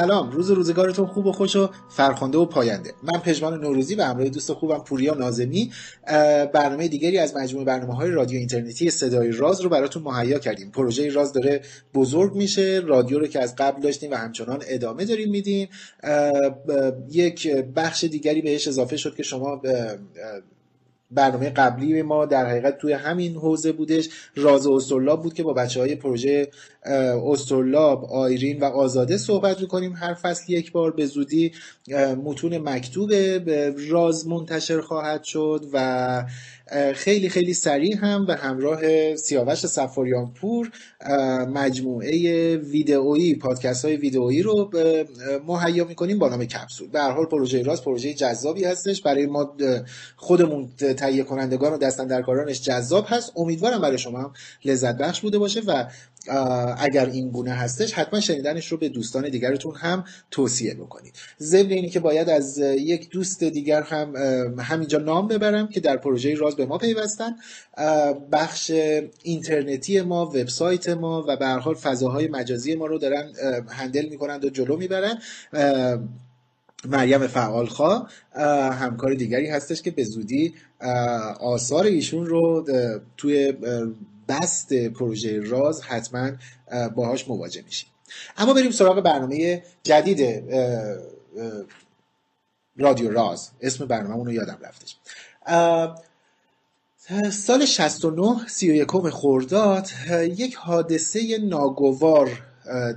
سلام. روز روزگارتون خوب و خوش و فرخنده و پاینده. من پژمان نوروزی و همراه دوست خوبم پوریا نازمی. برنامه دیگری از مجموعه برنامه های رادیو اینترنتی صدای راز رو براتون مهیا کردیم. پروژه راز داره بزرگ میشه. رادیو رو که از قبل داشتیم و همچنان ادامه داریم میدیم. یک بخش دیگری بهش اضافه شد که شما برنامه قبلی ما در حقیقت توی همین حوزه بودش. راز استرلاب بود که با بچه های پروژه استرلاب آیرین و آزاده صحبت می‌کنیم هر فصل یک بار. به زودی متون مکتوب راز منتشر خواهد شد و خیلی خیلی سریع هم به همراه سیاوش سفاریان پور مجموعه ویدئویی پادکست های ویدئویی رو مهیا می‌کنیم با نام کپسول. به هر حال پروژه راست پروژه جذابی هستش. برای ما خودمون تهیه کنندگان و دستندرکارانش جذاب هست. امیدوارم برای شما هم لذت بخش بوده باشه و اگر این گونه هستش حتما شنیدنش رو به دوستان دیگرتون هم توصیه بکنید. ضمن اینی که باید از یک دوست دیگر هم همینجا نام ببرم که در پروژه راز به ما پیوستن. بخش اینترنتی ما وبسایت ما و به هر حال فضاهای مجازی ما رو دارن هندل می‌کنند و جلو می‌برن. مریم فعالخوا همکار دیگری هستش که به زودی آثار ایشون رو توی بست پروژه راز حتما باهاش مواجه میشیم. اما بریم سراغ برنامه جدید رادیو راز. اسم برنامه رو یادم رفتش. سال 69 31 خرداد یک حادثه ناگوار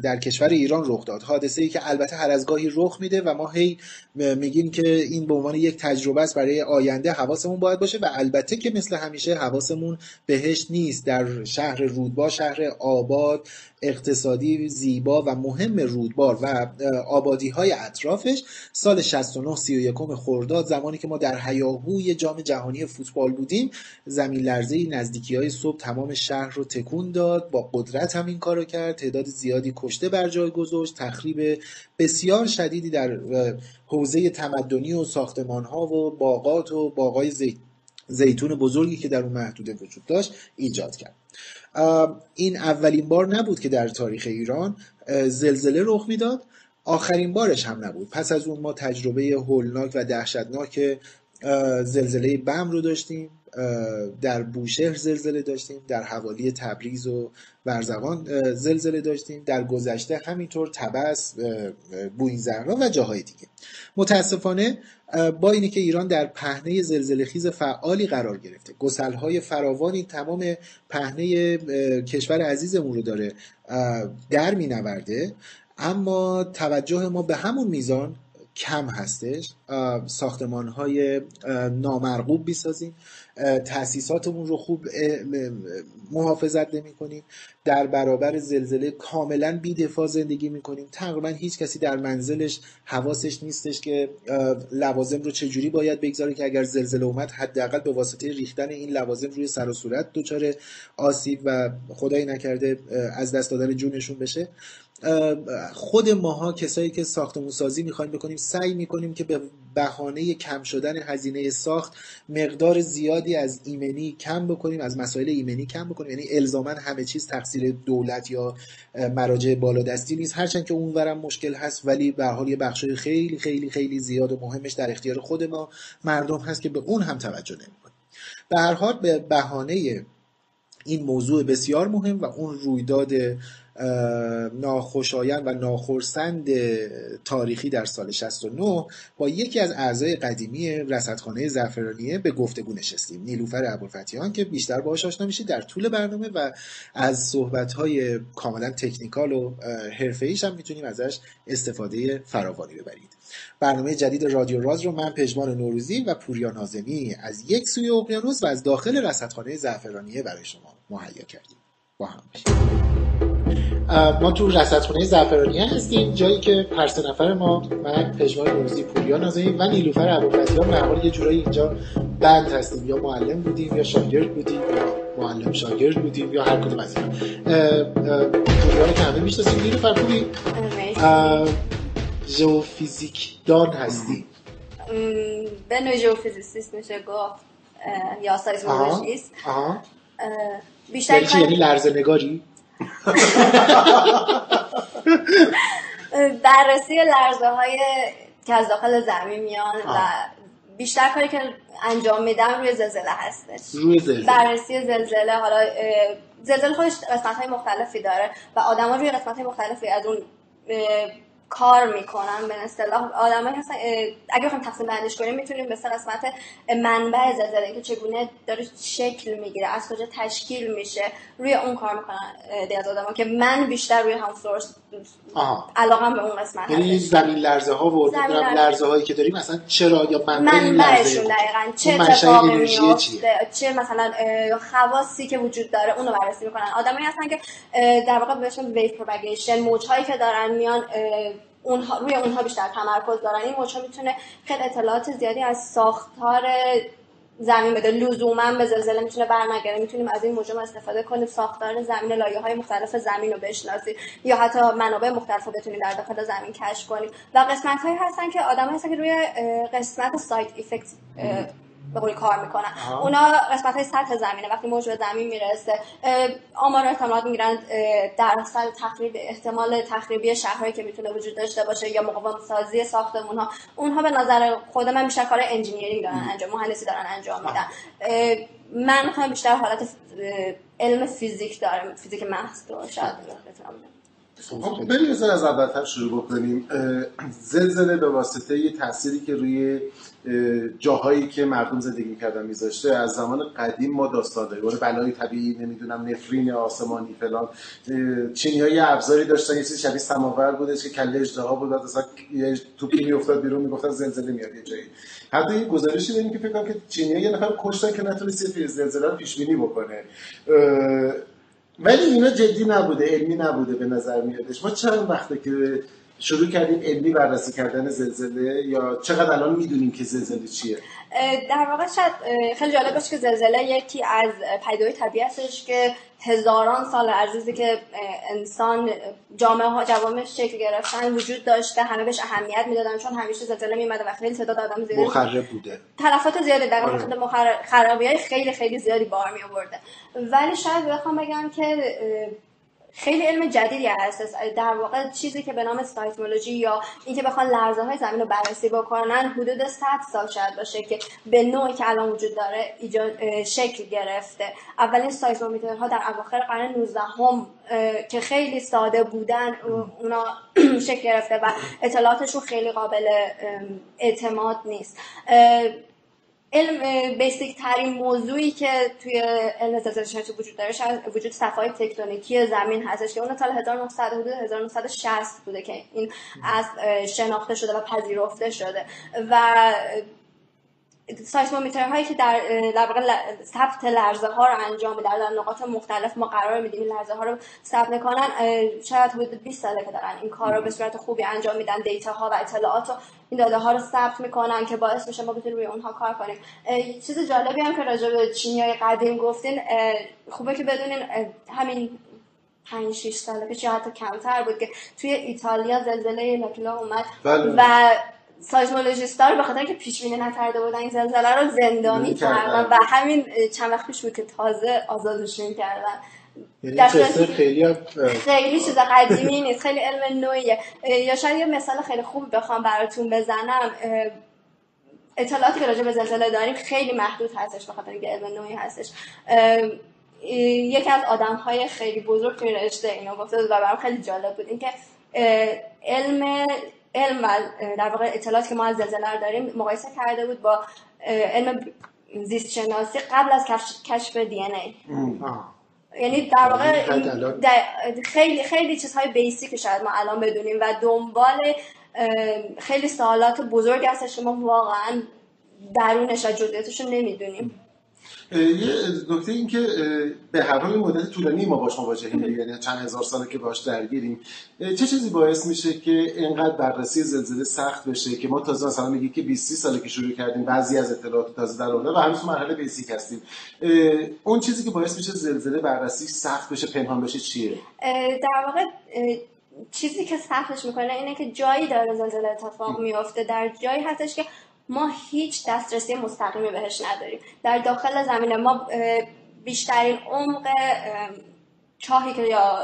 در کشور ایران رخ داد. حادثه ای که البته هر از گاهی رخ میده و ما هی میگیم که این به عنوان یک تجربه است برای آینده حواسمون باید باشه و البته که مثل همیشه حواسمون بهش نیست. در شهر رودبار شهر آباد اقتصادی زیبا و مهم رودبار و آبادی های اطرافش سال 69 31 خرداد زمانی که ما در هیاهوی جام جهانی فوتبال بودیم زمین لرزه نزدیکی های صبح تمام شهر رو تکون داد با قدرت هم این کارو کرد تعداد زیادی کشته بر جای گذاشت تخریب بسیار شدیدی در حوزه تمدنی و ساختمان ها و باغات و باغای زیتون بزرگی که در اون محدوده وجود داشت ایجاد کرد. این اولین بار نبود که در تاریخ ایران زلزله رخ می‌داد. آخرین بارش هم نبود. پس از اون ما تجربه هولناک و دهشتناک زلزله بم رو داشتیم. در بوشهر زلزله داشتیم در حوالی تبریز و برزوان زلزله داشتیم. در گذشته همینطور تبس بوین زهرا و جاهای دیگه. متاسفانه با اینی که ایران در پهنه زلزله خیز فعالی قرار گرفته. گسلهای فراوانی تمام پهنه کشور عزیزمون رو داره در می نورده اما توجه ما به همون میزان کم هستش. ساختمان های نامرغوب بیسازیم تاسیساتمون رو خوب محافظت نمی کنیم در برابر زلزله کاملا بی دفاع زندگی می کنیم تقریبا هیچ کسی در منزلش حواسش نیستش که لوازم رو چجوری باید بگذاره که اگر زلزله اومد حداقل به واسطه ریختن این لوازم روی سر و صورت دچار آسیب و خدایی نکرده از دست دادن جونشون بشه. خود ماها کسایی که ساختمون سازی می‌خوایم بکنیم سعی می‌کنیم که به بهانه کم شدن هزینه ساخت مقدار زیادی از ایمنی کم بکنیم از مسائل ایمنی کم بکنیم. یعنی الزاما همه چیز تقصیر دولت یا مراجع بالادستی نیست. هرچند که اونورم مشکل هست ولی به حال یه بخشای خیلی خیلی خیلی زیاد و مهمش در اختیار خود ما مردم هست که به اون هم توجه نمی‌کنیم به هر حال به بهانه این موضوع بسیار مهم و اون رویداد ناخوشایند و ناخرسند تاریخی در سال 69 با یکی از اعضای قدیمی رصدخانه زعفرانیه به گفتگو نشستیم. نیلوفر ابوالفتیان که بیشتر باهاش آشنا میشید در طول برنامه و از صحبت‌های کاملا تکنیکال و حرفه‌ایش هم می‌تونیم ازش استفاده فراوانی ببرید. برنامه جدید رادیو راز رو من پژمان نوروزی و پوریا نازمی از یک سوی اقیانوس و از داخل رصدخانه زعفرانیه برای شما مهیا کردیم. با هم ما تو رصدخونه زعفرانیه هستیم جایی که هر سه نفر ما من پژمان نوروزی پوریا نازمی و نیلوفر ابوالفتیان به حال یه جورایی اینجا بند هستیم. یا معلم بودیم یا شاگرد بودیم یا معلم شاگرد بودیم یا هر کدوم از اینا. پوریا رو که همه می‌شناسیم. نیلوفر خوبی؟ ژئوفیزیک دان هستی. به نوع ژئوفیزیسیست میشه گفت یا سایزمولوژیست بیشتر یعنی لرزه نگاری؟ بررسی لرزه های که از داخل زمین میان و بیشتر کاری که انجام میدم روی زلزله هستش. روی زلزله. بررسی زلزله حالا زلزله خودش قسمت های مختلفی داره و آدما روی قسمت های مختلفی از اون کار می‌کنن به اصطلاح آدمایی هستن اگه بخوایم تقسیم بندیش کنیم می‌تونیم به قسمت منبع زلزله که چگونه داره شکل می‌گیره از کجا تشکیل میشه روی اون کار می‌کنن از آدما که من بیشتر روی هم سورس علاقم به اون قسمت یعنی زمین لرزه ها و لرزه. هایی که داریم مثلا چرا یا منبع منبعشون دقیقاً چه اتفاقی میفته چه مثلا خواصی که وجود داره اونو بررسی می‌کنن. آدمایی هستن که در واقع بهشون ویو پروپاگیشن موجهایی که دارن میان اونها روی اونها بیشتر تمرکز دارن. این موجها می‌تونه خیلی اطلاعات زیادی از ساختار زمین بده. لزوما به زلزله می‌تونه برنگره می‌تونیم از این موجم استفاده کنیم ساختار زمین لایه های مختلف زمین رو بشناسیم یا حتی منابع مختلف رو بتونیم در داخل زمین کشف کنیم. و قسمت هایی هستن که آدم هستن که روی قسمت سایت افکت به قول کار می‌کنن. اونا قسمت های سطح زمینه وقتی موج به زمین می‌رسه آمار احتمالات می‌گیرن درصد تخریب احتمال تخریبی شهرهایی که می‌تونه وجود داشته باشه یا مقاوم سازی ساختمون ها اونها به نظر خود من بیشتر کار engineering دارن انجام مهندسی دارن انجام میدن. من می‌خوام بیشتر حالت علم فیزیک دارم فیزیک محض رو شاید خب. بریم از اولتر شروع بکنیم. زلزله به واسطه یه تأثیری که روی جاهایی که مردم زندگی کردن میذاشته. از زمان قدیم ما داستان داریم. بلای طبیعی نمی‌دونم نفرین آسمانی فلان. چینی های ابزاری داشتن. یه چیزی شبیه سماور بودش که کله اجدها بود. مثلا یه توپی میافتاد بیرون می‌گفتن زلزله میاد یه جایی. حتی یه گزارشی داریم که فکر کنم که چینی یه نفر کشتن که نتونست زلزله رو پیش بینی بکنه ولی اینا جدی نبوده علمی نبوده به نظر میادش. ما چند وقته که شروع کردیم علمی بررسی کردن زلزله یا چقدر الان می‌دونیم که زلزله چیه؟ در واقع شاید خیلی جالب باشه که زلزله یکی از پیدای طبیعی هستش که هزاران سال عزیزی که انسان جامعه ها جوامعش شکل گرفتن وجود داشته همه بهش اهمیت می‌دادن چون همیشه زلزله میمده و خیلی تعداد آدم زیادی مخرب بوده. تلفات زیادی در آره. خرابی های خیلی خیلی زیادی بار می آورده ولی شاید بخوام بگم که خیلی علم جدیدی هست. در واقع چیزی که به نام سایسمولوژی یا اینکه بخوان لرزه های زمین رو بررسی بکنن حدود 100 سال شاید باشه که به نوعی که الان وجود داره شکل گرفته. اولین سایسمومیترها در اواخر قرن 19 هم که خیلی ساده بودن اونا شکل گرفته و اطلاعاتشون خیلی قابل اعتماد نیست. علم بیسیک ترین موضوعی که توی علم زلزله وجود داره وجود صفای تکتونیکی زمین هستش که اون سال 1900 حدود 1960 بوده که این از شناخته شده و پذیرفته شده و سایسمومیتر هایی که در ثبت لرزه ها رو انجام میدن در نقاط مختلف ما قرار میدیم لرزه ها رو ثبت می‌کنن شاید حدود 20 ساله که دارن این کار رو به صورت خوبی انجام میدن دیتا ها و اطلاعات و این داده ها رو ثبت می‌کنن که باعث میشه ما بتونیم روی اونها کار کنیم چیز جالبی هم که راجع به های قدیم گفتین خوبه که بدونین همین 5 6 ساله پیش حتی کمتر بود که توی ایتالیا زلزله لاکیلا اومد بله. و سایزمولوژیستا رو به خاطر که پیش بینی نکرده بودن این زلزله رو زندانی کردن و همین چند وقت پیش بود که تازه آزادشون کردن یعنی خیلی خیلی چیز قدیمی نیست خیلی علم نوعیه. یا شاید یه مثال خیلی خوبی بخوام براتون بزنم. اطلاعاتی که راجع به زلزله داریم خیلی محدود هستش به خاطر اینکه علم نوعی هستش. یکی از آدم های خیلی بزرگ توی رشته اینو گفته و برام خیلی جالب بود اینکه علم علم و در واقع اطلاعاتی که ما از زلزله داریم مقایسه کرده بود با علم زیست شناسی قبل از کشف دی ان ای. یعنی در واقع خیلی خیلی چیزهای بیسیک شاید ما الان بدونیم و دنبال خیلی سوالات بزرگ هستش که ما واقعا درونش و جزئیاتش رو نمی‌دونیم. یه نکته این که به هر حال مدت طولانی ما باش مواجهیم یعنی چند هزار ساله که باش درگیریم. چه چیزی باعث میشه که اینقدر بررسی زلزله سخت بشه که ما تازه مثلا میگی که 20 ساله که شروع کردیم بعضی از اطلاعات تازه در آورده و هنوز مرحله بیسیک هستیم. اون چیزی که باعث میشه زلزله بررسی سخت بشه پنهان بشه چیه؟ در واقع چیزی که سختش می‌کنه اینه که جایی داره زلزله اتفاق میافته. در جایی هستش که ما هیچ دسترسی مستقیمی بهش نداریم. در داخل زمین ما بیشترین عمق چاهی که یا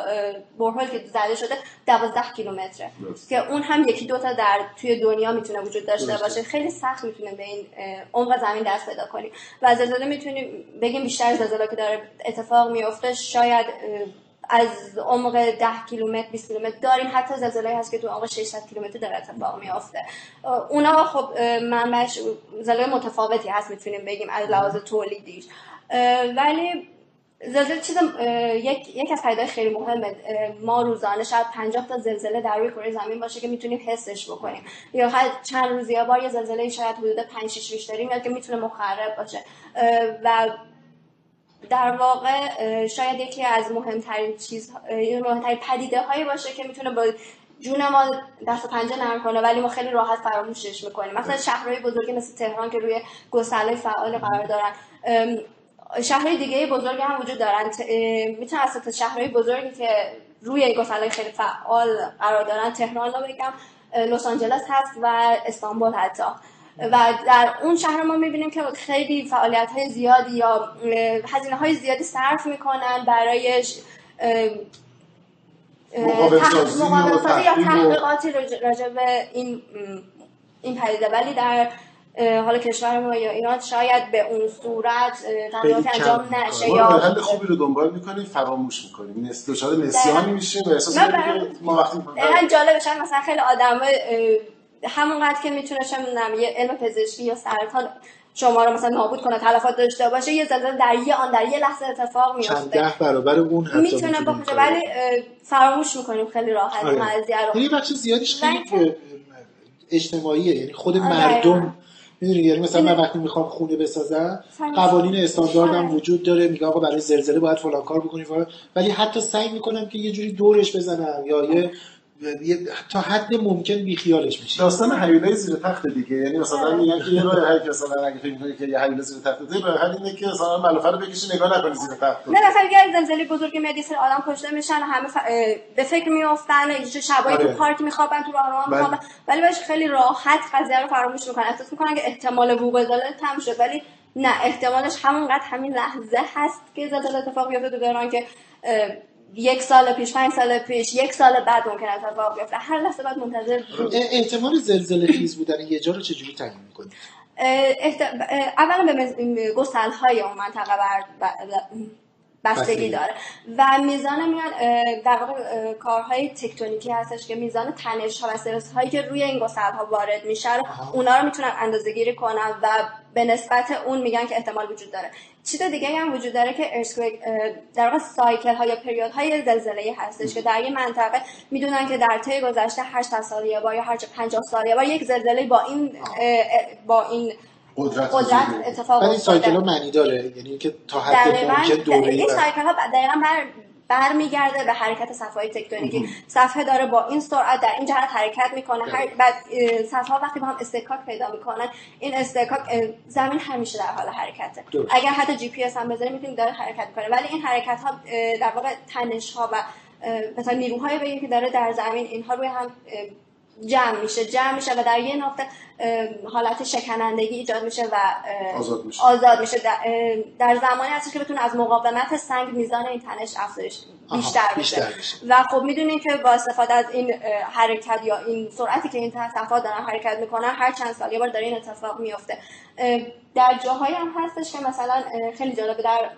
برهول که زده شده دوازده کیلومتره. که اون هم یکی دوتا در توی دنیا می‌تونه وجود داشته باشه. خیلی سخت می‌تونه به این عمق زمین دست پیدا کنیم. و زلزله می‌تونیم بگیم بیشتر زلزله که داره اتفاق میفته شاید از عمق 10 کیلومتر 20 کیلومتر داریم. حتی زلزله هست که تو عمق 600 کیلومتر داره اتفاق میافته. اونا خب منبعش زلزله متفاوتی هست می‌تونیم بگیم از لحاظ تولیدیش. ولی زلزله چیز یک یک از پدیدهای خیلی مهمه. ما روزانه شاید 50 تا زلزله در روی کره زمین باشه که می‌تونیم حسش بکنیم. یا هر چند روزی یا بار یه زلزله شاید حدود 5 6 ریشتری میاد که می‌تونه مخرب باشه. و در واقع شاید یکی از مهمترین چیز مهمترین پدیده هایی باشه که می‌تونه با جون ما دست و پنجه نرم کنه ولی ما خیلی راحت فراموشش می‌کنیم. مثلا شهرهای بزرگی مثل تهران که روی گسله فعال قرار دارن شهرهای دیگه بزرگی هم وجود دارن. می‌تونم از شهرهای بزرگی که روی گسله خیلی فعال قرار دارن تهران رو بگم لس آنجلس هست و استانبول حتی. و در اون شهر ما می‌بینیم که خیلی فعالیت های زیادی یا هزینه های زیادی صرف می‌کنن برای مقابل یا تحقیقاتی راجع به این این پدیده. ولی در حالا کشور ما یا ایران شاید به اون صورت تحقیقات انجام نشه یا حل خوبی رو دنبال می‌کنیم فراموش می‌کنیم دچار نسیانی میشه به احساس ما وقتی جالبه مثلا خیلی آدم همونقدر که می‌تونه چه یه علم پزشکی یا سرطان شما رو مثلا نابود کنه تلفات داشته باشه یه زلزله در یه آن در یه لحظه اتفاق میفته چند ده برابر اون حتی می‌تونه باشه ولی فراموش می‌کنیم خیلی راحت آره. رو یه بخش زیادیش خیلی اجتماعیه یعنی خود آره. مردم می‌دونی یعنی مثلا من وقتی می‌خوام خونه بسازم قوانین استانداردم آره. وجود داره میگه آقا برای زلزله باید فلان کار بکنی ولی حتی سعی می‌کنم که یه جوری دورش بزنم یا یه تا حد ممکن بیخیالش میشه داستان حیولای زیر تخت دیگه. یعنی مثلا میگن که یه راه هر کس مثلا اگه فکر کنه که یه حیوله زیر تخت دیگه راه حل اینه که مثلا ملافه رو بکشی نگاه نکنی زیر تخت. نه مثلا اگه زلزله بزرگی میاد سر آدم کشته میشن همه ف... به فکر میافتن یه شبایی آره. تو پارک میخوابن تو راهرو بله. میخوابن. ولی باش خیلی راحت قضیه رو فراموش می‌کنن. احساس می‌کنن که احتمال وقوع زلزله تم شد. ولی نه احتمالش همونقدر همین لحظه هست که زلزله اتفاق بیفته تو دوران که یک سال پیش پنج سال پیش یک سال بعد ممکن اتفاق بیفته. هر لحظه بعد منتظر احتمال زلزله خیز بودن یه جا رو چجوری تعیین می‌کنید اولا به گسل های اون منطقه بر بستگی داره. و میزان میان در واقع کارهای تکتونیکی هستش که میزان تنش ها و استرس هایی که روی این گسل ها وارد میشه اونا رو می‌تونن اندازه گیری کنن و به نسبت اون میگن که احتمال وجود داره. چیز دیگه هم وجود داره که ارسکویک در واقع سایکل ها یا پریود های زلزله هستش که در یه منطقه می‌دونن که در طی گذشته 8 سال یا با یا هر 50 سال یا با یک زلزله با این با این قدرت, قدرت اتفاق ولی cycle ها معنی داره یعنی که تا حد ممکن دوره این cycle ها دقیقا بر برمیگرده به حرکت صفحه تکتونیکی. صفحه داره با این سرعت در این جهت حرکت می‌کنه. هر بعد صفحه ها وقتی با هم استکاک پیدا می‌کنن این اصطکاک زمین همیشه در حال حرکته. اگر حتی جی پی اس هم بذاریم می‌تونیم داره حرکت می‌کنه. ولی این حرکت ها در واقع تنش ها و مثلا نیروهای بگیم که داره در زمین اینها روی هم جمع میشه جمع میشه و در یه نقطه حالت شکنندگی ایجاد میشه و آزاد میشه, آزاد میشه. در زمانی هست که بتونه از مقاومت سنگ میزان این تنش افزایش بیشتر, بیشتر بشه و خب می‌دونیم که با استفاده از این حرکت یا این سرعتی که این صفحات دارن حرکت می‌کنن هر چند سال یه بار داره این اتفاق میفته در جاهایی هم هستش که مثلا خیلی جالبه در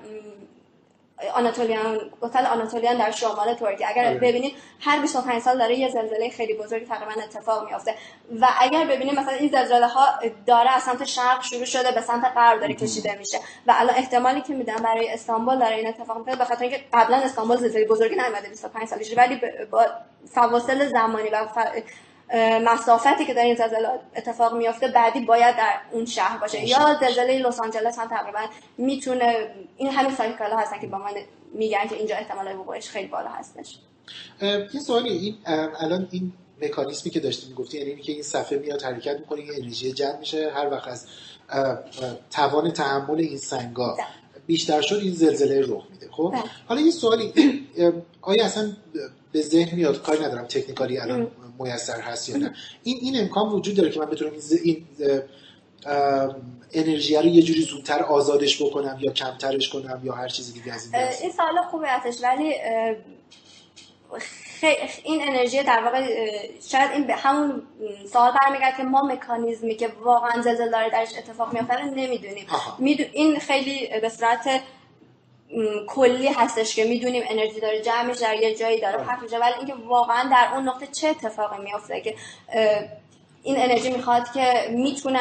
آناتولیان هتل آناتولیان در شمال ترکیه. اگر آره. ببینید هر 25 سال داره یه زلزله خیلی بزرگی تقریبا اتفاق میافته. و اگر ببینید مثلا این زلزله ها داره از سمت شرق شروع شده به سمت غرب داره کشیده میشه. و الان احتمالی که میدن برای استانبول داره این اتفاق میفته به خاطر اینکه قبلا استانبول زلزله بزرگی نیومده 25 سال ولی با فواصل زمانی و مسافتی که در این زلزله اتفاق میافته بعدی باید در اون شهر باشه. یا زلزله لس آنجلس هم تقریبا می‌تونه این همین سایکل هستن که با من میگن که اینجا احتمال وقوعش خیلی بالا هستش. یه سوالی این الان این مکانیزمی که داشتیم می‌گفتی یعنی اینکه این صفحه میاد حرکت می‌کنه یه انرژی جمع میشه هر وقت از توان تحمل این سنگا بیشتر شد این زلزله رخ میده خب؟ بله. حالا یه سوالی آیا اصلا به ذهن میاد؟ کاری ندارم تکنیکالی الان میسر هست یا نه. این این امکان وجود داره که من بتونم این انرژی رو یه جوری زودتر آزادش بکنم یا کمترش کنم یا هر چیزی دیگه از این این سوال خوبه ولی این انرژی در واقع شاید این به همون سوال برمیگرد که ما مکانیزمی که واقعا زلزله داره درش اتفاق میفته نمی‌دونیم. این خیلی به صورت کلی هستش که می‌دونیم انرژی داره جمعش در یه جایی داره پخش میشه. ولی اینکه واقعا در اون نقطه چه اتفاقی میفته که این انرژی می‌خواد که می‌تونه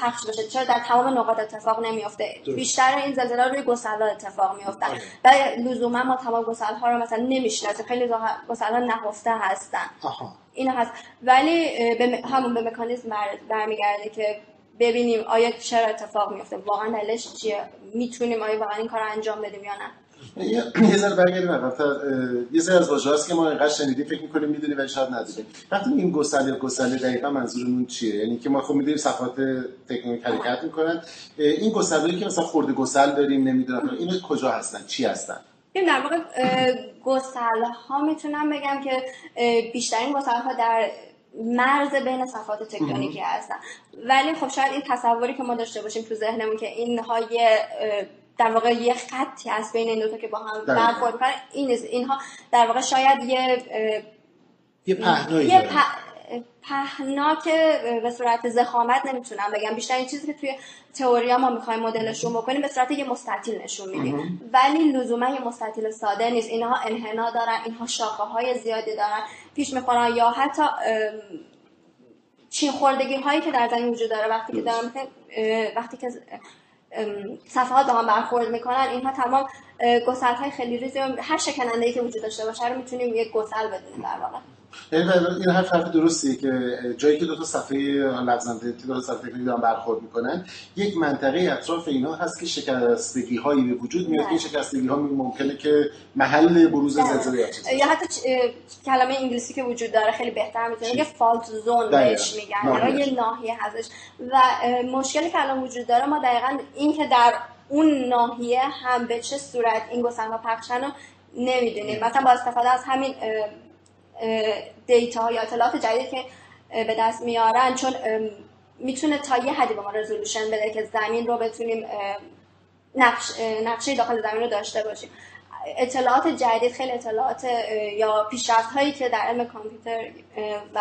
پخش بشه؟ چرا در تمام نقاط اتفاق نمیافته؟ بیشتر این زلزله روی گسلا اتفاق میافتن آره. و لزوما ما تمام گسل ها رو مثلا نمی‌شناسیم خیلی گسل ها نهفته هستن. این هست. ولی به همون به مکانیزم برمیگرده که ببینیم آیا چرا اتفاق میفته. واقعا دلش چیه؟ می‌تونیم آیا واقعا این کار انجام بدیم یا نه؟ یه ذره برگردیم یه سری از واژه‌هاست که ما اینقدر شنیدیم فکر می‌کنیم می‌دونیم ولی شاید ندونیم. وقتی این گسله گسله دقیقا منظورمون چیه؟ یعنی که ما خب می‌دونیم صفات تکنیک حرکت می‌کنن. این گسله‌ای که مثلا خورده گسل داریم نمی‌دونم اینا کجا هستن؟ چی هستن؟ این در واقع گسله ها می‌تونم بگم که بیشترین گسله ها در مرز بین صفات تکتونیکی هستن. ولی خب شاید این تصوری که ما داشته باشیم تو ذهنمون که اینها یه در واقع یه خطی هست بین این دوتا که با هم برخورد این اینها در واقع شاید یه یه پهنایی یه پهنا که به صورت زخامت نمی‌تونم بگم. بیشتر این چیزی که توی تئوریا ما می‌خوایم مدلشون بکنیم به صورت یه مستطیل نشون میدیم. ولی لزوما یه مستطیل ساده نیست. اینها انحنا دارن اینها شاخه های زیادی دارن پیش می‌خورن یا حتی چین خوردگی هایی که در زمین وجود داره وقتی که دارم وقتی که صفحات با هم برخورد می‌کنن اینها تمام گسل های خیلی ریزی هر شکننده ای که وجود داشته باشه رو می‌تونیم یک گسل بدونیم در واقع. این هر حرف درستیه که جایی که دو تا صفحه لغزنده دو تا صفحه دارن برخورد می‌کنن یک منطقه اطراف اینا هست که شکستگی هایی به وجود میاد. این شکستگی ها ممکنه که محل بروز زلزله یا حتی کلمه انگلیسی که وجود داره خیلی بهتر می‌تونه یه فالت زون بهش میگن. یه ناحیه هستش. و مشکلی که الان وجود داره ما دقیقا این که در اون ناحیه هم به چه صورت این گسنگ ها پخشن رو نمی‌دونیم. مثلا با استفاده از همین دیتا یا اطلاعات جدید که به دست میارن چون می‌تونه تا یه حدی به ما رزولوشن بده که زمین رو بتونیم نقش، نقشه داخل زمین رو داشته باشیم. اطلاعات جدید خیلی اطلاعات یا پیشرفت هایی که در علم کامپیوتر و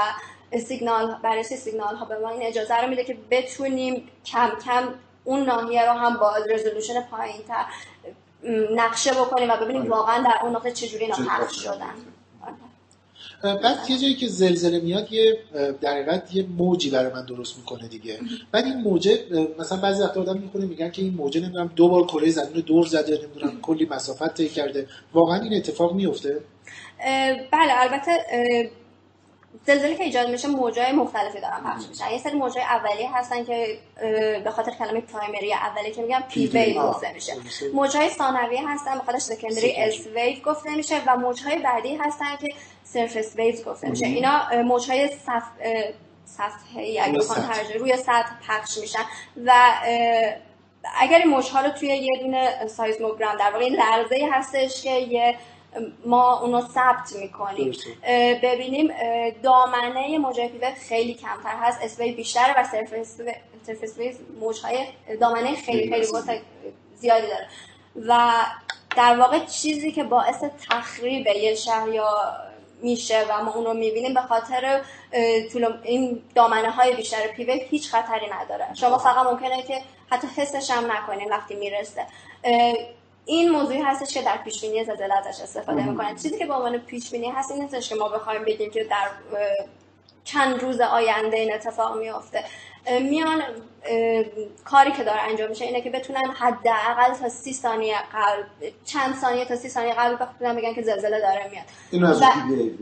سیگنال بررسی سیگنال ها به ما این اجازه رو میده که بتونیم کم کم اون ناحیه رو هم با رزولوشن پایین تر نقشه بکنیم و ببینیم آره. واقعا در اون نقطه چجوری اینا پخش شدن بعد یه جایی که زلزله میاد یه در یه موجی برای من درست می‌کنه دیگه. بعد این موجه مثلا بعضی وقتا آدم می‌خونه میگن که این موجه نمی‌دونم دو بار کره زمین رو دور زده نمی‌دونم کلی مسافت طی کرده. واقعا این اتفاق میفته بله البته زلزله که ایجاد میشه موجای مختلفی دارن پخش میشن. یه سری موجای اولیه هستن که به خاطر کلمه پرایمری اولیه که میگم پی ویو گفته میشه. موجای ثانویه هستن به خاطر secondary S wave گفته میشه و موجهای بعدی هستن که surface waves گفته میشه. اینا موجهای صف صفحه اگه روی سطح. پخش میشن. و اگر این موجها رو توی یه دونه seismogram در واقع این لرزه هستش که یه ما اونو ثبت می‌کنیم. ببینیم دامنه P wave خیلی کمتر هست. S wave بیشتره و سرفس ویز موجهای دامنه خیلی خیلی زیادی داره. و در واقع چیزی که باعث تخریب یه شهر یا میشه و ما اون رو می‌بینیم به خاطر طول این دامنه های بیشتر پیوه هیچ خطری نداره. شما فقط ممکنه که حتی حسش هم نکنین وقتی می‌رسه. این موضوعی هستش که در پیش بینی زلزله ازش استفاده می‌کنن. چیزی که به عنوان پیش بینی هست این نیستش که ما بخوایم بگیم که در چند روز آینده این اتفاق میافته. میان کاری که داره انجام میشه اینه که بتونن حداقل تا سی ثانیه قبل چند ثانیه تا سی ثانیه قبل بتونن بگن که زلزله داره میاد. و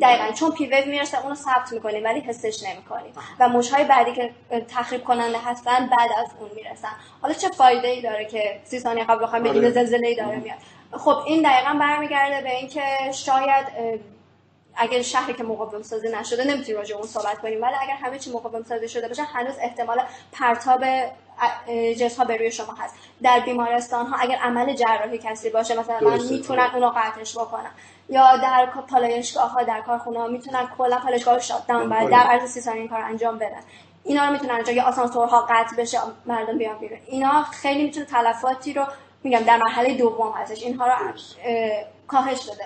دقیقا چون پی ویو می‌رسه اونو ثبت می‌کنیم ولی حسش نمی‌کنیم. و موجهای بعدی که تخریب کننده هستن بعد از اون می‌رسن. حالا چه فایده ای داره که سی ثانیه قبل بخوایم بگیم آره. زلزله ای داره میاد؟ خب این دقیقا برمیگرده به اینکه شاید اگر شهری که مقاوم سازی نشده نمی‌تونیم راجع اون صحبت کنیم. ولی اگر همه چی مقاوم سازی شده باشه هنوز احتمال پرتاب جنس ها به روی شما هست. در بیمارستان ها اگر عمل جراحی کسی باشه مثلا من می‌تونن اونو قطعش بکنم یا در پالایشگاه ها در کارخونه ها می‌تونن کلا پالایشگاه رو شات داون در عرض سی ثانیه این کار انجام بدن. اینا رو می‌تونن انجام یا آسانسورها قطع بشه مردم بیان بیرون. اینا خیلی می‌تونه تلفاتی رو میگم در مرحله دوم هستش اینها رو کاهش بده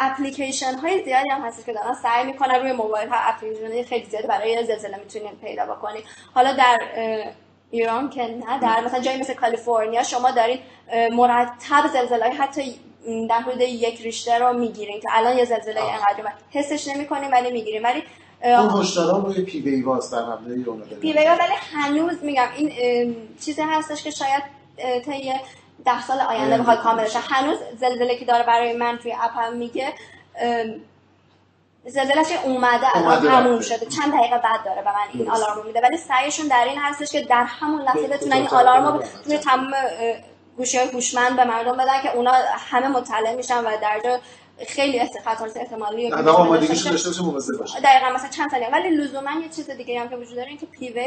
اپلیکیشن های زیادی هم هست که دارن سعی می‌کنن روی موبایل ها اپلیکیشن خیلی زیاد برای زلزله می‌تونید پیدا بکنید حالا در ایران که نه در مثلا جایی مثل کالیفرنیا شما دارین مرتب زلزله های حتی در حدود یک ریشتر رو می‌گیرین که الان یه زلزله اینقدر حسش نمی‌کنیم ولی می‌گیریم. ولی اون هشدارا روی P wave و S در حمله ایران P wave ولی هنوز میگم این چیزی هستش که شاید طی ده سال آینده بخواد کامل بشه. هنوز زلزله که داره برای من توی اپم میگه زلزله که اومده الان تموم شده. چند دقیقه بعد داره به من این آلارم میده. ولی سعیشون در این هستش که در همون لحظه بتونن این آلارم رو توی تمام گوشی های هوشمند به مردم بدن که اونا همه مطلع میشن و در جا خیلی خطرات احتمالی آدم آمادگیش داشته باشه مواظب باشه. دقیقاً مثلا چند ثانیه. ولی لزوما یه چیز دیگه هم که وجود داره این که پیوه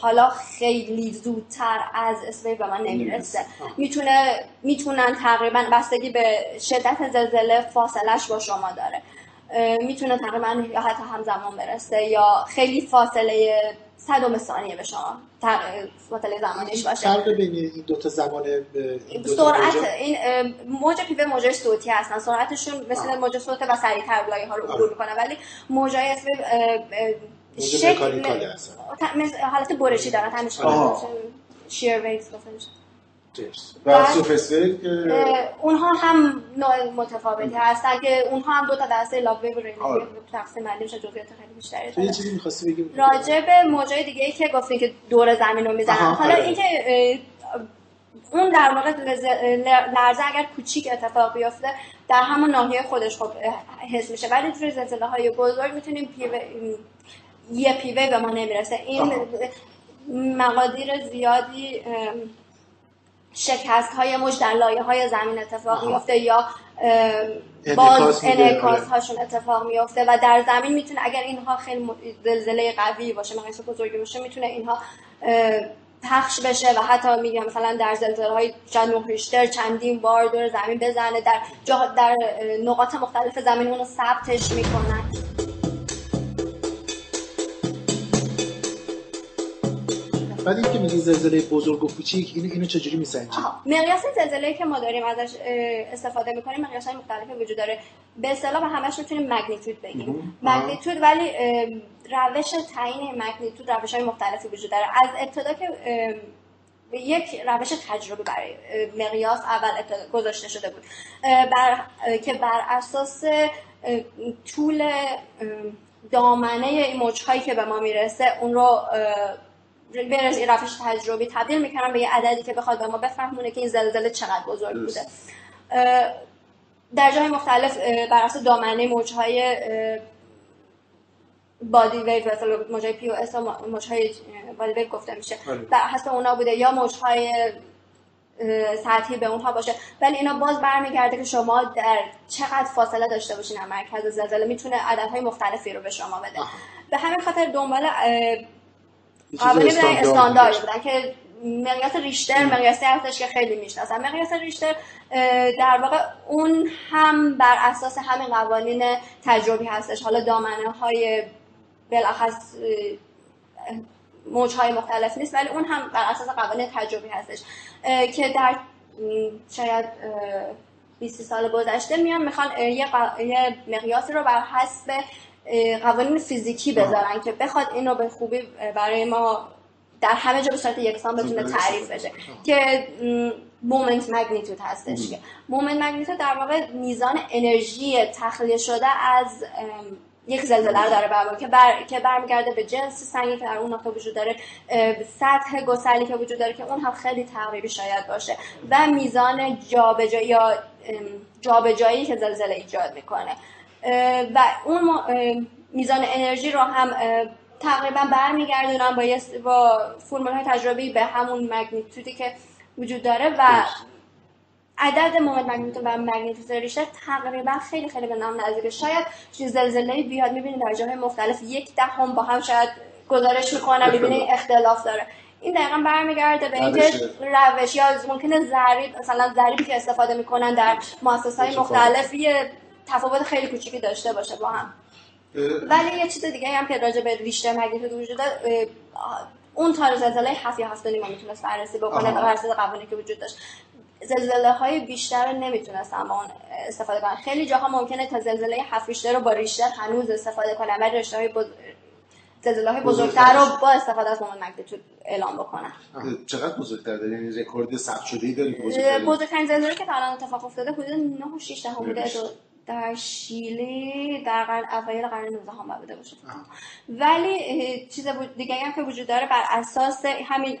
حالا خیلی زودتر از اسوی به من نمی‌رسه. می‌تونه می‌تونن تقریبا بستگی به شدت زلزله فاصلش با شما داره. می‌تونه تقریبا یا حتی همزمان برسه یا خیلی فاصله صدم ثانیه به شما. فاصله زمانیش باشه. فرق بین این دو تا زمان سرعت این موج پیوه موج صوتی هستن. سرعتشون مثل موج صوت و سریعتر لایه ها رو عبور می‌کنه ولی موجای اسم شکل حالت برشی دارن. همین شیر و سوفسفریک اونها هم نوع متفاوتی هستن که اونها هم دو تا دسته لاو و ریلیف تقسیم بندی میشه جزئیات خیلی بیشتری یه چیزی می‌خواستی بگی؟ راجع به موجای دیگه ای که گفتین که دور زمین رو می‌زنن. حالا اینکه اون در واقع لرزه اگر کوچیک اتفاق بیفته در همون ناحیه خودش خب حس میشه. ولی توی زلزله های بزرگ می‌تونیم پیوه یه پیوه به ما نمی‌رسه. این مقادیر زیادی شکست های موج در لایه های زمین اتفاق میفته یا باز انعکاس هاشون اتفاق میفته و در زمین می‌تونه اگر اینها خیلی زلزله قوی باشه مقیاس بزرگی باشه می‌تونه اینها پخش بشه و حتی میگم مثلا در زلزله های شاید ریشتر چندین بار دور زمین بزنه در در نقاط مختلف زمین اونو ثبتش می‌کنن. بعد اینکه میگی زلزله بزرگ و کوچیک اینو اینو چجوری میسنجی؟ مقیاس زلزله که ما داریم ازش استفاده می‌کنیم مقیاس های مختلفی وجود داره. به اصطلاح همش می‌تونیم مگنیتود بگیم مگنیتود ولی روش تعیین مگنیتود روش های مختلفی وجود داره. از ابتدا که یک روش تجربه برای مقیاس اول گذاشته شده بود. بر... که بر اساس طول دامنه موجهایی که به ما می‌رسه اون رو برز این روش تجربی تبدیل می‌کنم به یه عددی که بخواد به ما بفهمونه که این زلزله چقدر بزرگ بوده. در جای مختلف بر اساس دامنه موجهای body wave مثلا موجهای P و S موجهای body wave گفته میشه. بر حسب اونا بوده یا موجهای سطحی به اونها باشه. ولی اینا باز برمیگرده که شما در چقدر فاصله داشته باشین از مرکز زلزله می‌تونه عددهای مختلفی رو به شما بده. به همین خاطر دنبال قوانین استاندارد بودن که مقیاس ریشتر مقیاسی هستش که خیلی می‌شناسن. مقیاس ریشتر در واقع اون هم بر اساس همین قوانین تجربی هستش. حالا دامنه های بالاخص موج های مختلف نیست ولی اون هم بر اساس قوانین تجربی هستش. که در شاید 20 سال گذشته میان می‌خوان یه, یه مقیاسی رو بر حسب قوانین فیزیکی بذارن که بخواد اینو به خوبی برای ما در همه جا به صورت یکسان بتونه تعریف بشه. که moment magnitude هستش که. moment magnitude در واقع میزان انرژی تخلیه شده از یک زلزله رو داره برمیگرده که بر که برمیگرده به جنس سنگی که در اون نقطه وجود داره سطح گسلی که وجود داره که اون هم خیلی تقریبی شاید باشه و میزان جابجایی یا جابجایی که زلزله ایجاد می‌کنه. و اون میزان انرژی رو هم تقریبا برمیگردونم با با فرمول های تجربی به همون مگنیتودی که وجود داره و عدد مومنت مگنیتود و مگنیتود ریشتر تقریبا خیلی خیلی به نام نزدیکه شاید زلزله بیاد می‌بینید در جاهای مختلف یک دهم با هم شاید گزارش می‌کنن ببینید اختلاف داره. این دقیقا برمیگرده به اینکه روش. یا ممکنه ضریب مثلا ضریبی که استفاده می‌کنن در مؤسسات های مختلف یه تفاوت خیلی کوچیکی داشته باشه با هم. ولی یه چیز دیگه هم که راجع به Richter magnitude وجود داره اون تار زلزله 7 یا 7 ما می‌تونست بررسی بکنه بر اساس قوانینی که وجود داشت. زلزله های بیشتر با اون استفاده کنن. خیلی جاها ممکنه تا زلزله 7 ریشتر رو با ریشتر هنوز استفاده کنن ولی رشته های زلزله های بزرگتر رو با استفاده از moment magnitude اعلام بکنن. چقدر بزرگتر داره یعنی رکورد ثبت شده ای داری بزرگترین زلزله که تا الان اتفاق افتاده حدود 9 و 6 دهم بوده. در شیلی در قرن اوایل قرن 19 هم بوده باشه. ولی چیز دیگه هم که وجود داره بر اساس همین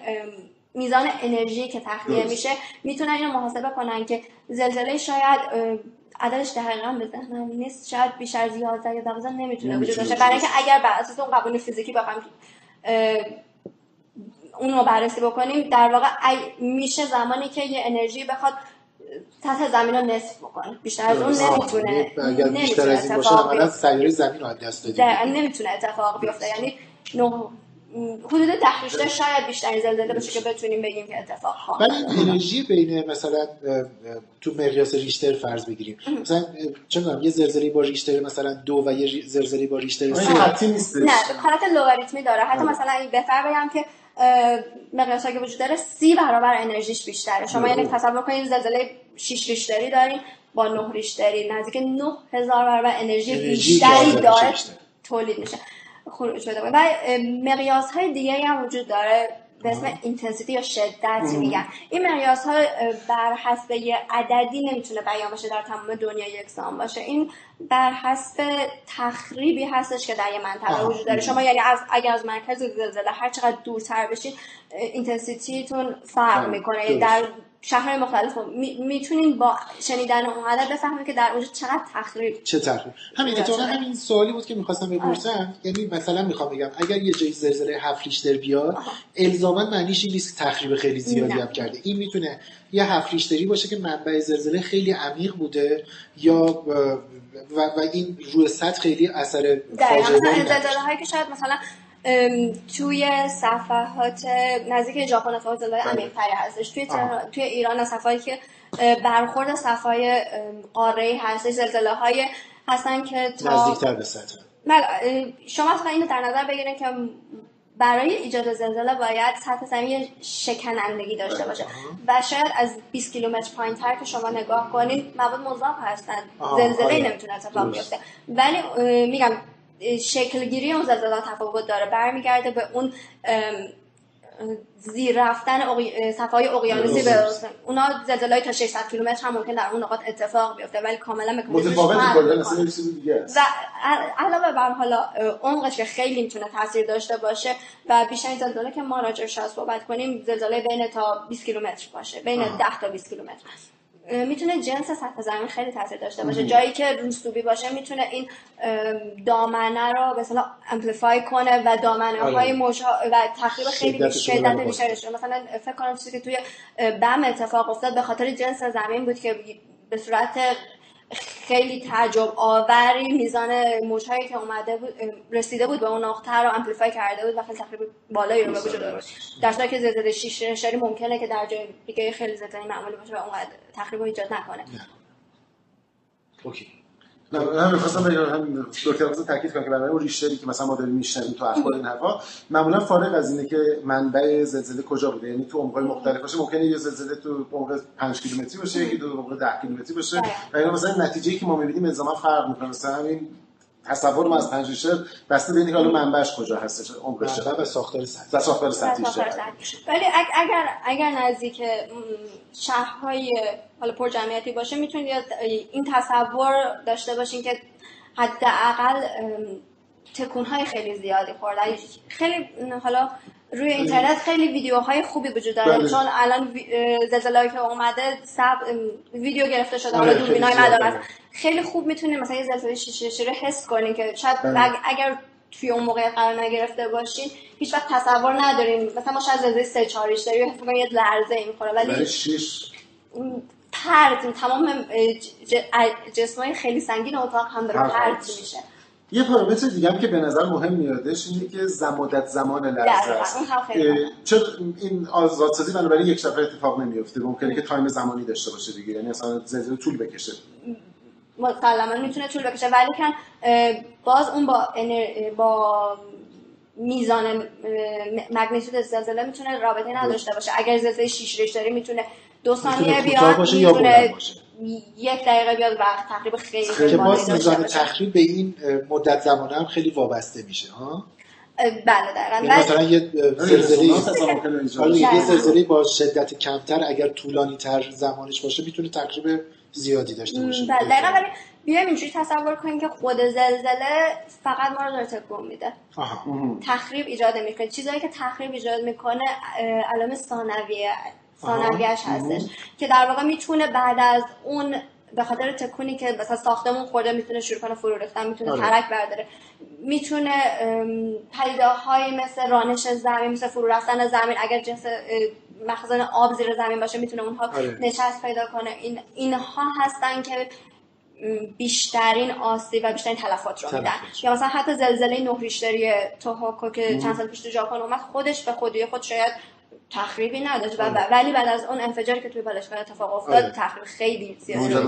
میزان انرژی که تخلیه میشه می‌تونن اینو محاسبه کنن که زلزله شاید عددش دقیقا به ذهنم نیست شاید بیشتر از 11 یا 12 نمی‌تونه وجود داشته برای اینکه اگر بر اساس اون قوانین فیزیکی بخوایم اون رو بررسی بکنیم در واقع میشه زمانی که یه انرژی بخواد سطح زمین رو نصف بکنه بیشتر از اون نمی‌تونه اگر بیشتر از این باشه اولا سیاره زمین رو از دست دادیم نمی‌تونه اتفاق بیفته. یعنی حدود ده ریشتر شاید بیشتر زلزله باشه که بتونیم بگیم که اتفاق خواهد ولی انرژی بین مثلا تو مقیاس ریشتر فرض بگیریم. مثلا چه می‌دونم یه زلزله با ریشتر مثلا دو و یه زلزله با ریشتر سه. نه حالت لوگاریتمی داره. حتی. مثلا بهتر بگم که مقیاس که وجود داره سی برابر انرژیش بیشتره. شما یعنی تصور کنید زلزله 6 ریشتری دارین با 9 ریشتری نزدیک 9000 برابر انرژی, بیشتری داره تولید میشه. خروج شده و مقیاس های دیگه هم وجود داره به اسم intensity یا شدت میگن. این مقیاس ها بر حسب یه عددی نمی‌تونه بیان بشه در تمام دنیا یکسان باشه. این بر حسب تخریبی هستش که در یه منطقه وجود داره. شما یعنی از اگر از مرکز زلزله هر چقدر دورتر بشین intensity تون فرق می‌کنه. در شهرهای مختلف می‌تونین با شنیدن اون عدد بفهمید که در اونجا چقدر تخریب چه تخریب. همین اتفاقا همین سوالی بود که می‌خواستم بپرسم. یعنی مثلا می‌خوام بگم اگر یه جایی زلزله هفت ریشتر بیاد الزاما معنیش این نیست تخریب خیلی زیادی هم کرده. این می‌تونه یه هفت ریشتری باشه که منبع زلزله خیلی عمیق بوده یا و, و این روی سطح خیلی اثر فاجعه زلزله هایی که شاید مثلا توی صفحات نزدیک ژاپن اتفاق زلزله بله. عمیق‌تری هستش. توی توی ایران صفحاتی که برخورد صفحای قاره هستش زلزله های هستن که تا نزدیکتر به سطح. بله، شما اصلا اینو در نظر بگیرید که برای ایجاد زلزله باید سطح زمین شکنندگی داشته باشه. و شاید از 20 کیلومتر پایین تر که شما نگاه کنید مواد مضاف هستن. زلزله. نمی‌تونه اتفاق بیفته. ولی میگم شکلگیری اون زلزله تفاوت داره. برمیگرده به اون زیر رفتن صفای اقیانوسی به اونا زلزله تا 600 کیلومتر هم ممکن در اون نقاط اتفاق بیفته ولی کاملا دیگه و علاوه بر حالا عمقش که خیلی می‌تونه تاثیر داشته باشه و بیشتر زلزله که ما راجعش صحبت کنیم زلزله بین تا 20 کیلومتر باشه بین 10 تا 20 کیلومتر می‌تونه جنس سطح زمین خیلی تاثیر داشته باشه. جایی که رسوبی باشه می‌تونه این دامنه رو به اصطلاح امپلیفای کنه و دامنه های آره. مشا... و تخریب خیلی شدت بیشتری مثلا فکر کنم چیزی که توی بم اتفاق افتاد به خاطر جنس زمین بود که به صورت خیلی تعجب آوری میزان موجهایی که اومده بود رسیده بود به اون نقطه رو amplify کرده بود و خیلی تقریبا بالایی رو به وجود آورد در صورتی که زلزله 6 ریشتری ممکنه که در جای دیگه خیلی زلزله معمولی باشه و اونقدر تخریب ایجاد نکنه. okay. نه من می‌خواستم بگم هم دکتر واسه تاکید کنم که برای اون ریشتری که مثلا ما داریم میشنویم تو اخبار این حرفا معمولا فارغ از اینه که منبع زلزله کجا بوده یعنی تو عمق‌های مختلف باشه ممکنه یه زلزله تو عمق 5 کیلومتری باشه یکی تو عمق 10 کیلومتری باشه. و مثلا نتیجه‌ای که ما می‌بینیم الزاما فرق می‌کنه مثلا همین تصور ما از پنج ریشتر بسته به اینکه حالا منبعش کجا هستش؟ عمقش چقدر و ساختار سطحی. و ساختار سطحی ولی اگر اگر نزدیک شهرهای حالا پر جمعیتی باشه می‌تونید این تصور داشته باشین که حداقل تکون خیلی زیادی خوردن خیلی حالا روی اینترنت خیلی ویدیوهای خوبی وجود داره. بله. چون الان زلزله که اومده سب ویدیو گرفته شده. حالا آره، دوربینای مدار خیلی خوب می‌تونید مثلا یه زلزله شیشه رو حس کنین که شاید بله. اگر توی اون موقع قرار نگرفته باشین هیچ وقت تصور نداریم. مثلا ما شاید زلزله سه چهاریش داریم حس یه لرزه می‌خوره ولی پرت تمام جسمای خیلی سنگین اتاق هم داره پرت میشه. یه پارامتر دیگه هم که به نظر مهم میادش اینه که زمادت زمان لحظه است. چرا این آزادسازی بنابراین یک شب اتفاق نمیفته ممکنه که تایم زمانی داشته باشه دیگه. یعنی اصلا زلزله طول بکشه. مسلما می‌تونه طول بکشه. ولی کن باز اون با با میزان مگنیتود زلزله می‌تونه رابطه نداشته باشه. اگر زلزله 6 ریشتری می‌تونه دو ثانیه بیاد می‌تونه یک دقیقه بیاد وقت تقریبا خیلی که باز میزان تخریب به این مدت زمانه هم خیلی وابسته میشه ها؟ بله دقیقا. یعنی مثلا یه زلزله آره یه زلزله با شدت کمتر اگر طولانی تر زمانش باشه می‌تونه تقریب زیادی داشته باشه بله دقیقا ولی بیایم اینجوری تصور کنیم که خود زلزله فقط ما رو داره تکون میده. تخریب ایجاد می‌کنه. چیزایی که تخریب ایجاد می‌کنه علامه ثانویه ثانویهش هستش که در واقع می‌تونه بعد از اون به خاطر تکونی که مثلا ساختمون خورده می‌تونه شروع کنه فرو ریختن می‌تونه آره. ترک برداره. می‌تونه های مثل رانش زمین مثل فرو رفتن زمین اگر جنس مخزن آب زیر زمین باشه می‌تونه اونها آره. نشست پیدا کنه. این اینها هستن که بیشترین آسیب و بیشترین تلفات رو میدن. یا مثلا حتی زلزله نه ریشتری توهوکو که چند سال پیش تو ژاپن اومد خودش به خودی خود شاید تخریبی نداشت. و آره. ولی بعد از اون انفجاری که توی بالشگاه اتفاق افتاد آره. تخریب خیلی زیاد آره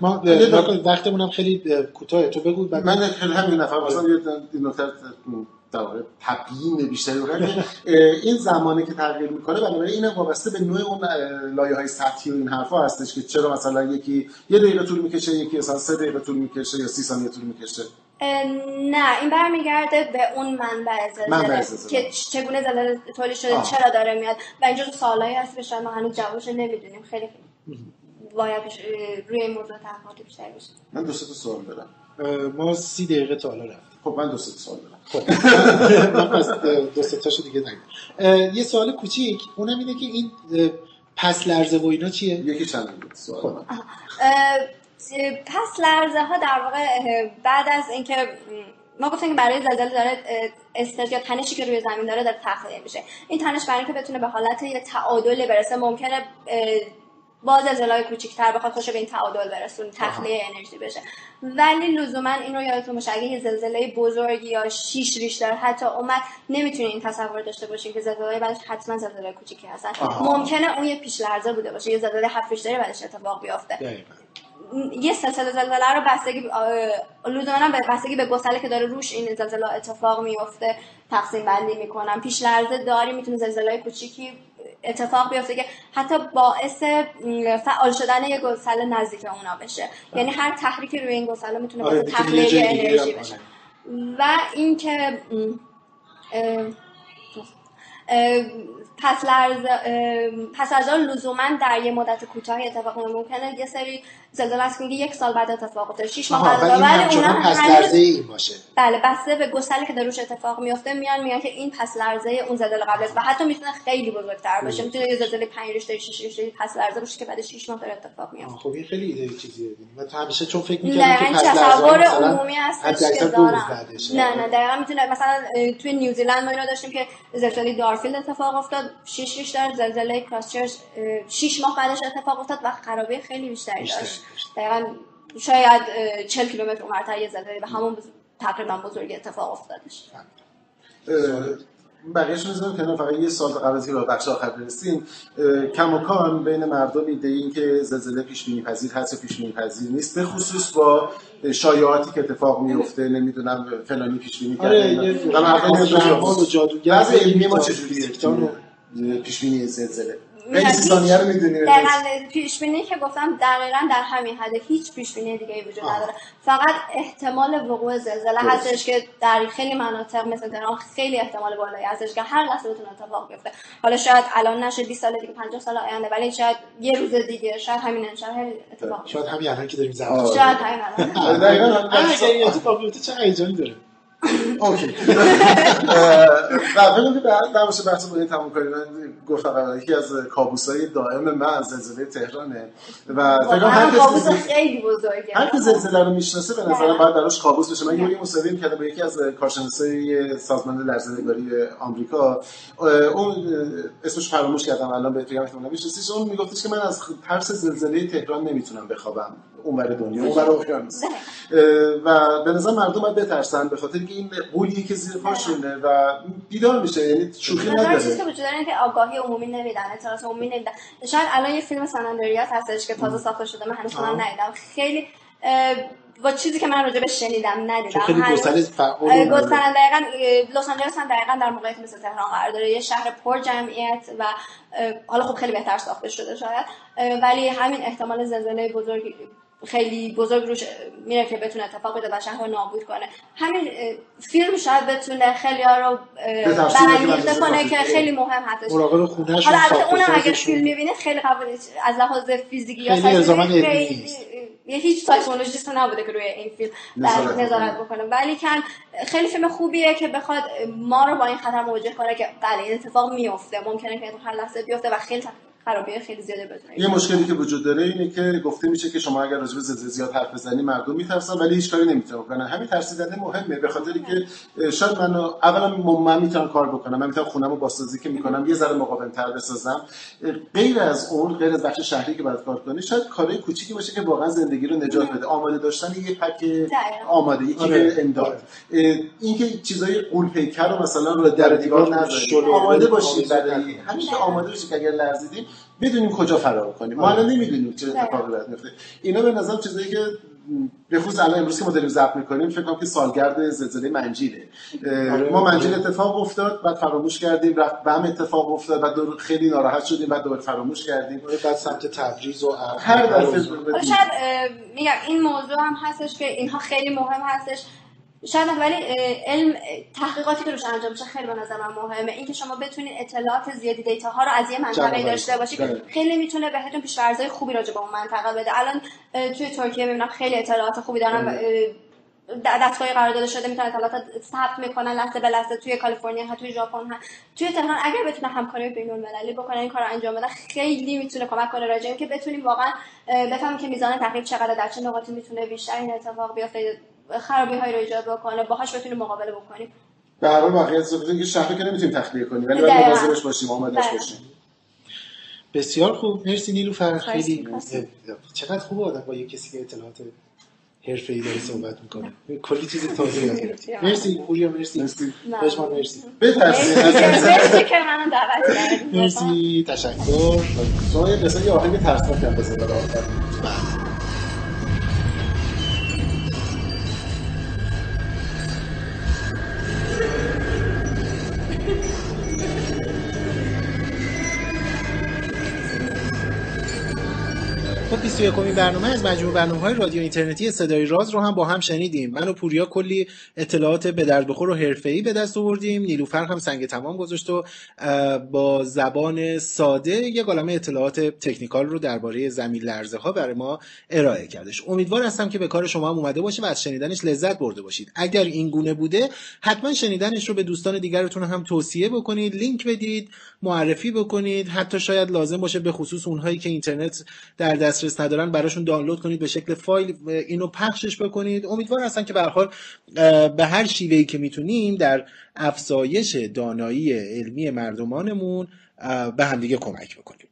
ما وقتمون هم خیلی کوتاه تو بگو من خیلی همین نفر مثلا یه نکته در واقع تبیین بیشتری این زمانی که تغییر می‌کنه بنابراین این وابسته به نوع اون لایه های سطحی و این حرفا هستش که چرا مثلا یکی یه دقیقه طول می‌کشه یکی مثلا سه دقیقه طول می‌کشه یا سی ثانیه طول می‌کشه. نه این برمیگرده به اون منبع زلزله که چگونه زلزله تولید شده چرا داره میاد. و اینجا تو سوالایی هست که شاید ما هنوز جوابش نمی‌دونیم. خیلی باید روی این موضوع تحقیقات بیشتر بشه. من دو سه سوال دارم. ما سی دقیقه تا حالا رفت خب من دو سه سوال دارم. خب. من پس دو سه تاشو دیگه نگم. یه سوال کوچیک. اونم اینه که این پس لرزه و اینا چیه؟ یکی چند سوال. خب. پس لرزه ها در واقع بعد از اینکه ما گفتیم که برای زلزله داره استرس یا تنشی که روی زمین داره داره تخلیه میشه. این تنش برای اینکه بتونه به حالت یه تعادل برسه ممکنه با زلزله کوچیک‌تر بخواد خوش به این تعادل برسون تخلیه انرژی بشه. ولی لزوما این رو یادتون باشه اگه یه زلزله بزرگی یا شیش ریشتر حتی اومد نمی‌تونین این تصور داشته باشین که زلزله بعدش حتما زلزله کوچیکی هستن. ممکنه اون یه پیش لرزه بوده باشه یه زلزله هفت ریشتری بعدش اتفاق بیفته یه سلسله زلزله رو بستگی لزوما به بستگی به گسله که داره روش این زلزله اتفاق میفته تقسیم بندی می‌کنم. پیش لرزه داری می‌تونه زلزله کوچیکی اتفاق بیفته که حتی باعث فعال شدن یه گسله نزدیک اونا بشه. یعنی هر تحریکی روی این گسله می‌تونه باعث آره، تخلیه انرژی بشه. و اینکه پس لرز پس از آن لزوما در یه مدت کوتاهی اتفاق ممکنه یه سری زلزله است که یک سال بعد اتفاق افتاده. 6 ماه بعد ولی اونم پس لرزه این باشه. بله بسته به گسلی که دروش اتفاق میفته میان میگن که این پس لرزه اون زلزله قبل است و حتی می‌تونه خیلی بزرگتر باشه. می‌تونه یه زلزله 5 ریشتر 6 ریشتر پس لرزه باشه که بعد 6 ماه داره اتفاق میفته خب این خیلی ایده چیزیه. و تو همیشه چون فکر می‌کردی که پس تصور عمومی هست که دارم نه نه دقیقاً می‌تونه مثلا توی نیوزیلند ما اینا داشتیم که زلزله دارفیلد اتفاق افتاد 6 ریشتر زلزله کراسچرچ 6 ماه بعدش اتفاق افتاد و خرابی خیلی بیشتری داشت. دقیقا شاید 40 کیلومتر اونورتر یه زلزله به همون تقریبا بزرگی اتفاق افتادش. بقیهش می‌زنم کنار فقط یه سال قبل از اینکه بخش آخر برسیم. کماکان بین مردم ایده این که زلزله پیش بینی پذیر هست پیش بینی پذیر نیست به خصوص با شایعاتی که اتفاق میفته نمی‌دونم فلانی پیش بینی کرده و مردم و جادوگر علمی ما چجوریه؟ پیش بینی زلزله. پیش بینی که گفتم دقیقا در همین حد هیچ پیش بینی دیگه وجود نداره. فقط احتمال وقوع زلزله هستش که در خیلی مناطق مثل تهران خیلی احتمال بالایی هستش که هر لحظه بتونه اتفاق بیفته. حالا شاید الان نشه 20 سال دیگه 50 سال آینده ولی شاید یه روز دیگه شاید همین امشب اتفاق شاید همین الان که داریم زحمت شاید همین الان. دقیقاً. اتفاق بیفته چه هیجانی داره؟ اوکی. که بعد نباشه بحث با تموم کنیم من گفتم یکی از کابوسای دائم من زلزله تهرانه. و فکر هر کابوس خیلی بزرگه. هر کی زلزله رو می‌شناسه به نظر باید براش کابوس بشه. من یه مصاحبه کردم با یکی از کارشناسای سازمان لرزه‌نگاری آمریکا. اون اسمش فراموش کردم الان بهت بگم احتمالاً میشناسیش. اون میگفتش که من از ترس زلزله تهران نمی‌تونم بخوابم. اونور دنیا اونور اقیانوس. و به نظر مردم باید بترسن به خاطر که این قولیه که زیر پاشونه و بیدار میشه یعنی شوخی نداره چیزی که وجود داره که آگاهی عمومی نمیدن اطلاعات عمومی نمیدن. شاید الان یه فیلم سناندریات هستش که تازه ساخته شده من هنوز اونم ندیدم. خیلی با چیزی که من راجع به شنیدم ندیدم. خیلی گستره فعال دقیقاً لس آنجلس هم دقیقاً در موقعیت مثل تهران قرار داره. یه شهر پر جمعیت و حالا خب خیلی بهتر ساخته شده شاید. ولی همین احتمال زلزله بزرگ خیلی بزرگ روش میره که بتونه اتفاق بیفته و شهر رو نابود کنه. همین فیلم شاید بتونه خیلی ها رو برانگیخته کنه که خیلی مهم هستش. حالا البته اونم اگه فیلم می‌بینید خیلی قبول از لحاظ فیزیکی یا خیلی یه هیچ سایکولوژیست نبوده که روی این فیلم نظارت بکنه. ولی کن خیلی فیلم خوبیه که بخواد ما رو با این خطر مواجه کنه که بله این اتفاق میفته ممکنه که هر لحظه بیفته و خیلی خرابی خیلی زیاده بتونه یه مشکلی که وجود داره اینه که گفته میشه که شما اگر راجع به زلزله زیاد حرف بزنی مردم میترسن ولی هیچ کاری نمی‌تونن بکنن. همین ترسیدن مهمه به خاطری که شاید من اولا من می‌تونم کار بکنم من می‌تونم خونمو باسازی که می‌کنم یه ذره مقاوم تر بسازم غیر از اون غیر از بخش شهری که باید کار کنی شاید کارهای کوچیکی باشه که واقعا زندگی رو نجات بده. آماده داشتن یه پک آماده یکی آره. امداد. اینکه چیزای قول پیکر رو مثلا رو در دیوار نذاری آماده باشی برای همین آماده باشی که اگر لرزیدیم بدونیم کجا فرار کنیم. ما الان نمی‌دونیم چه اتفاقی باید میفته اینا به نظر چیزایی که به خصوص الان امروز که ما داریم ضبط می‌کنیم فکر کنم که سالگرد زلزله منجیله آره. ما منجیل اتفاق افتاد بعد فراموش کردیم رفت بم اتفاق افتاد بعد خیلی ناراحت شدیم بعد دوباره فراموش کردیم. آره، بعد سمت تبریز و هر دفعه شاید میگم این موضوع هم هستش که اینها خیلی مهم هستش. شاید ولی علم تحقیقاتی که روش انجام میشه خیلی به نظر من مهمه. اینکه شما بتونید اطلاعات زیادی دیتا ها رو از یه منطقه داشته باشید. خیلی می‌تونه بهتون پیش‌فرض‌های خوبی راجع به اون منطقه بده. الان توی ترکیه می‌بینم خیلی اطلاعات خوبی دارن. دستگاهی قرار داده شده می‌تونن اطلاعات ثبت می‌کنن لحظه به لحظه توی کالیفرنیا ها توی ژاپن ها. توی تهران اگر بتونه همکاری بین المللی بکنه این کار رو انجام بده خیلی می‌تونه کمک کنه راجع که بتونیم واقعا بفهمیم که میزان تخریب چقدر در چه نقاطی می‌تونه بیشتر این اتفاق بیفته. خرابی های رو ایجاد بکنه باهاش بتونیم مقابله بکنیم به هر حال واقعیت که شهر که نمی‌تونیم تخلیه کنیم ولی باید مواظبش باشیم آمادهش باشیم. بسیار خوب. مرسی نیلوفر خیلی چقدر خوب آدم با یه کسی که اطلاعات حرفه ای داره صحبت می‌کنه. کلی چیز تازه یاد گرفتی مرسی پوریا مرسی. مرسی. بشمان مرسی. مرسی. که منو دعوت مرسی. تشکر. شما یه قصه یه آهنگ ترسناک هم بزنید آخر 21 برنامه از مجموع برنامه های رادیو اینترنتی صدای راز رو هم با هم شنیدیم. من و پوریا کلی اطلاعات به درد بخور و حرفه‌ای به دست آوردیم. نیلوفر هم سنگ تمام گذاشت و با زبان ساده یه عالمه اطلاعات تکنیکال رو درباره زمین لرزه ها برای ما ارائه کردش. امیدوار هستم که به کار شما هم اومده باشه و از شنیدنش لذت برده باشید. اگر این گونه بوده حتما شنیدنش رو به دوستان دیگرتون هم توصیه بکنید لینک بدید معرفی بکنید. حتی شاید لازم باشه به خصوص اونهایی که اینترنت در دسترس ندارن براشون دانلود کنید به شکل فایل اینو پخشش بکنید. امیدوار هستم که به حال به هر شیوهی که می‌تونیم در افزایش دانایی علمی مردمانمون به همدیگه کمک بکنیم.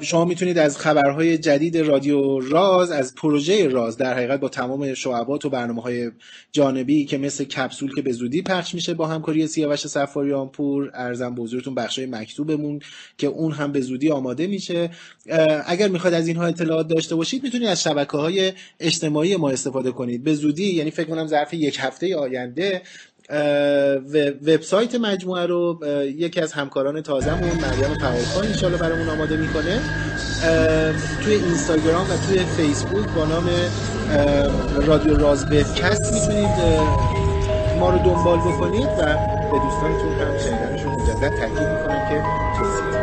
شما می‌تونید از خبرهای جدید رادیو راز از پروژه راز در حقیقت با تمام شعبات و برنامه های جانبی که مثل کپسول که به زودی پخش میشه با همکاری سیاوش سفاریان پور ارزم بزرگتون بخشای مکتوبمون که اون هم به زودی آماده میشه. اگر می‌خواد از اینها اطلاعات داشته باشید می‌تونید از شبکه های اجتماعی ما استفاده کنید. به زودی یعنی فکر کنم ظرف یک هفته آینده وبسایت مجموعه رو یکی از همکاران تازمون مریم فعالخان انشالله برامون آماده می‌کنه. توی اینستاگرام و توی فیسبوک با نام رادیو راز وبکست می‌تونید ما رو دنبال بکنید و به دوستانتون هم شنیدنشون مجدد تاکید می‌کنم که توصیه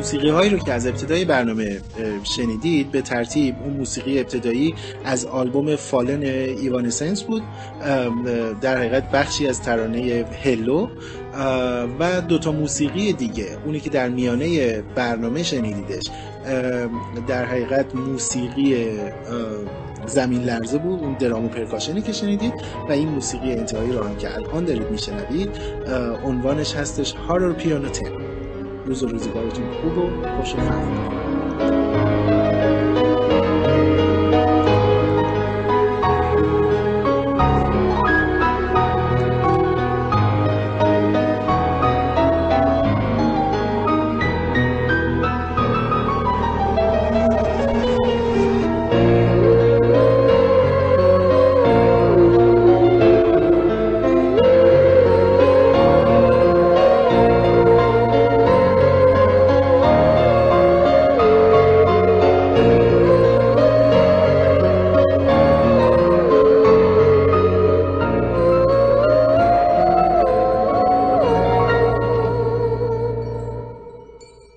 موسیقی هایی رو که از ابتدای برنامه شنیدید به ترتیب اون موسیقی ابتدایی از آلبوم Fallen Evanescence بود در حقیقت بخشی از ترانه Hello و دوتا موسیقی دیگه. اونی که در میانه برنامه شنیدیدش در حقیقت موسیقی زمین لرزه بود اون درام و percussion ی که شنیدید و این موسیقی انتهایی رو هم که الان دارید میشنوید عنوانش هستش هارر پیانو روز و روزگارتون خوب و خوش و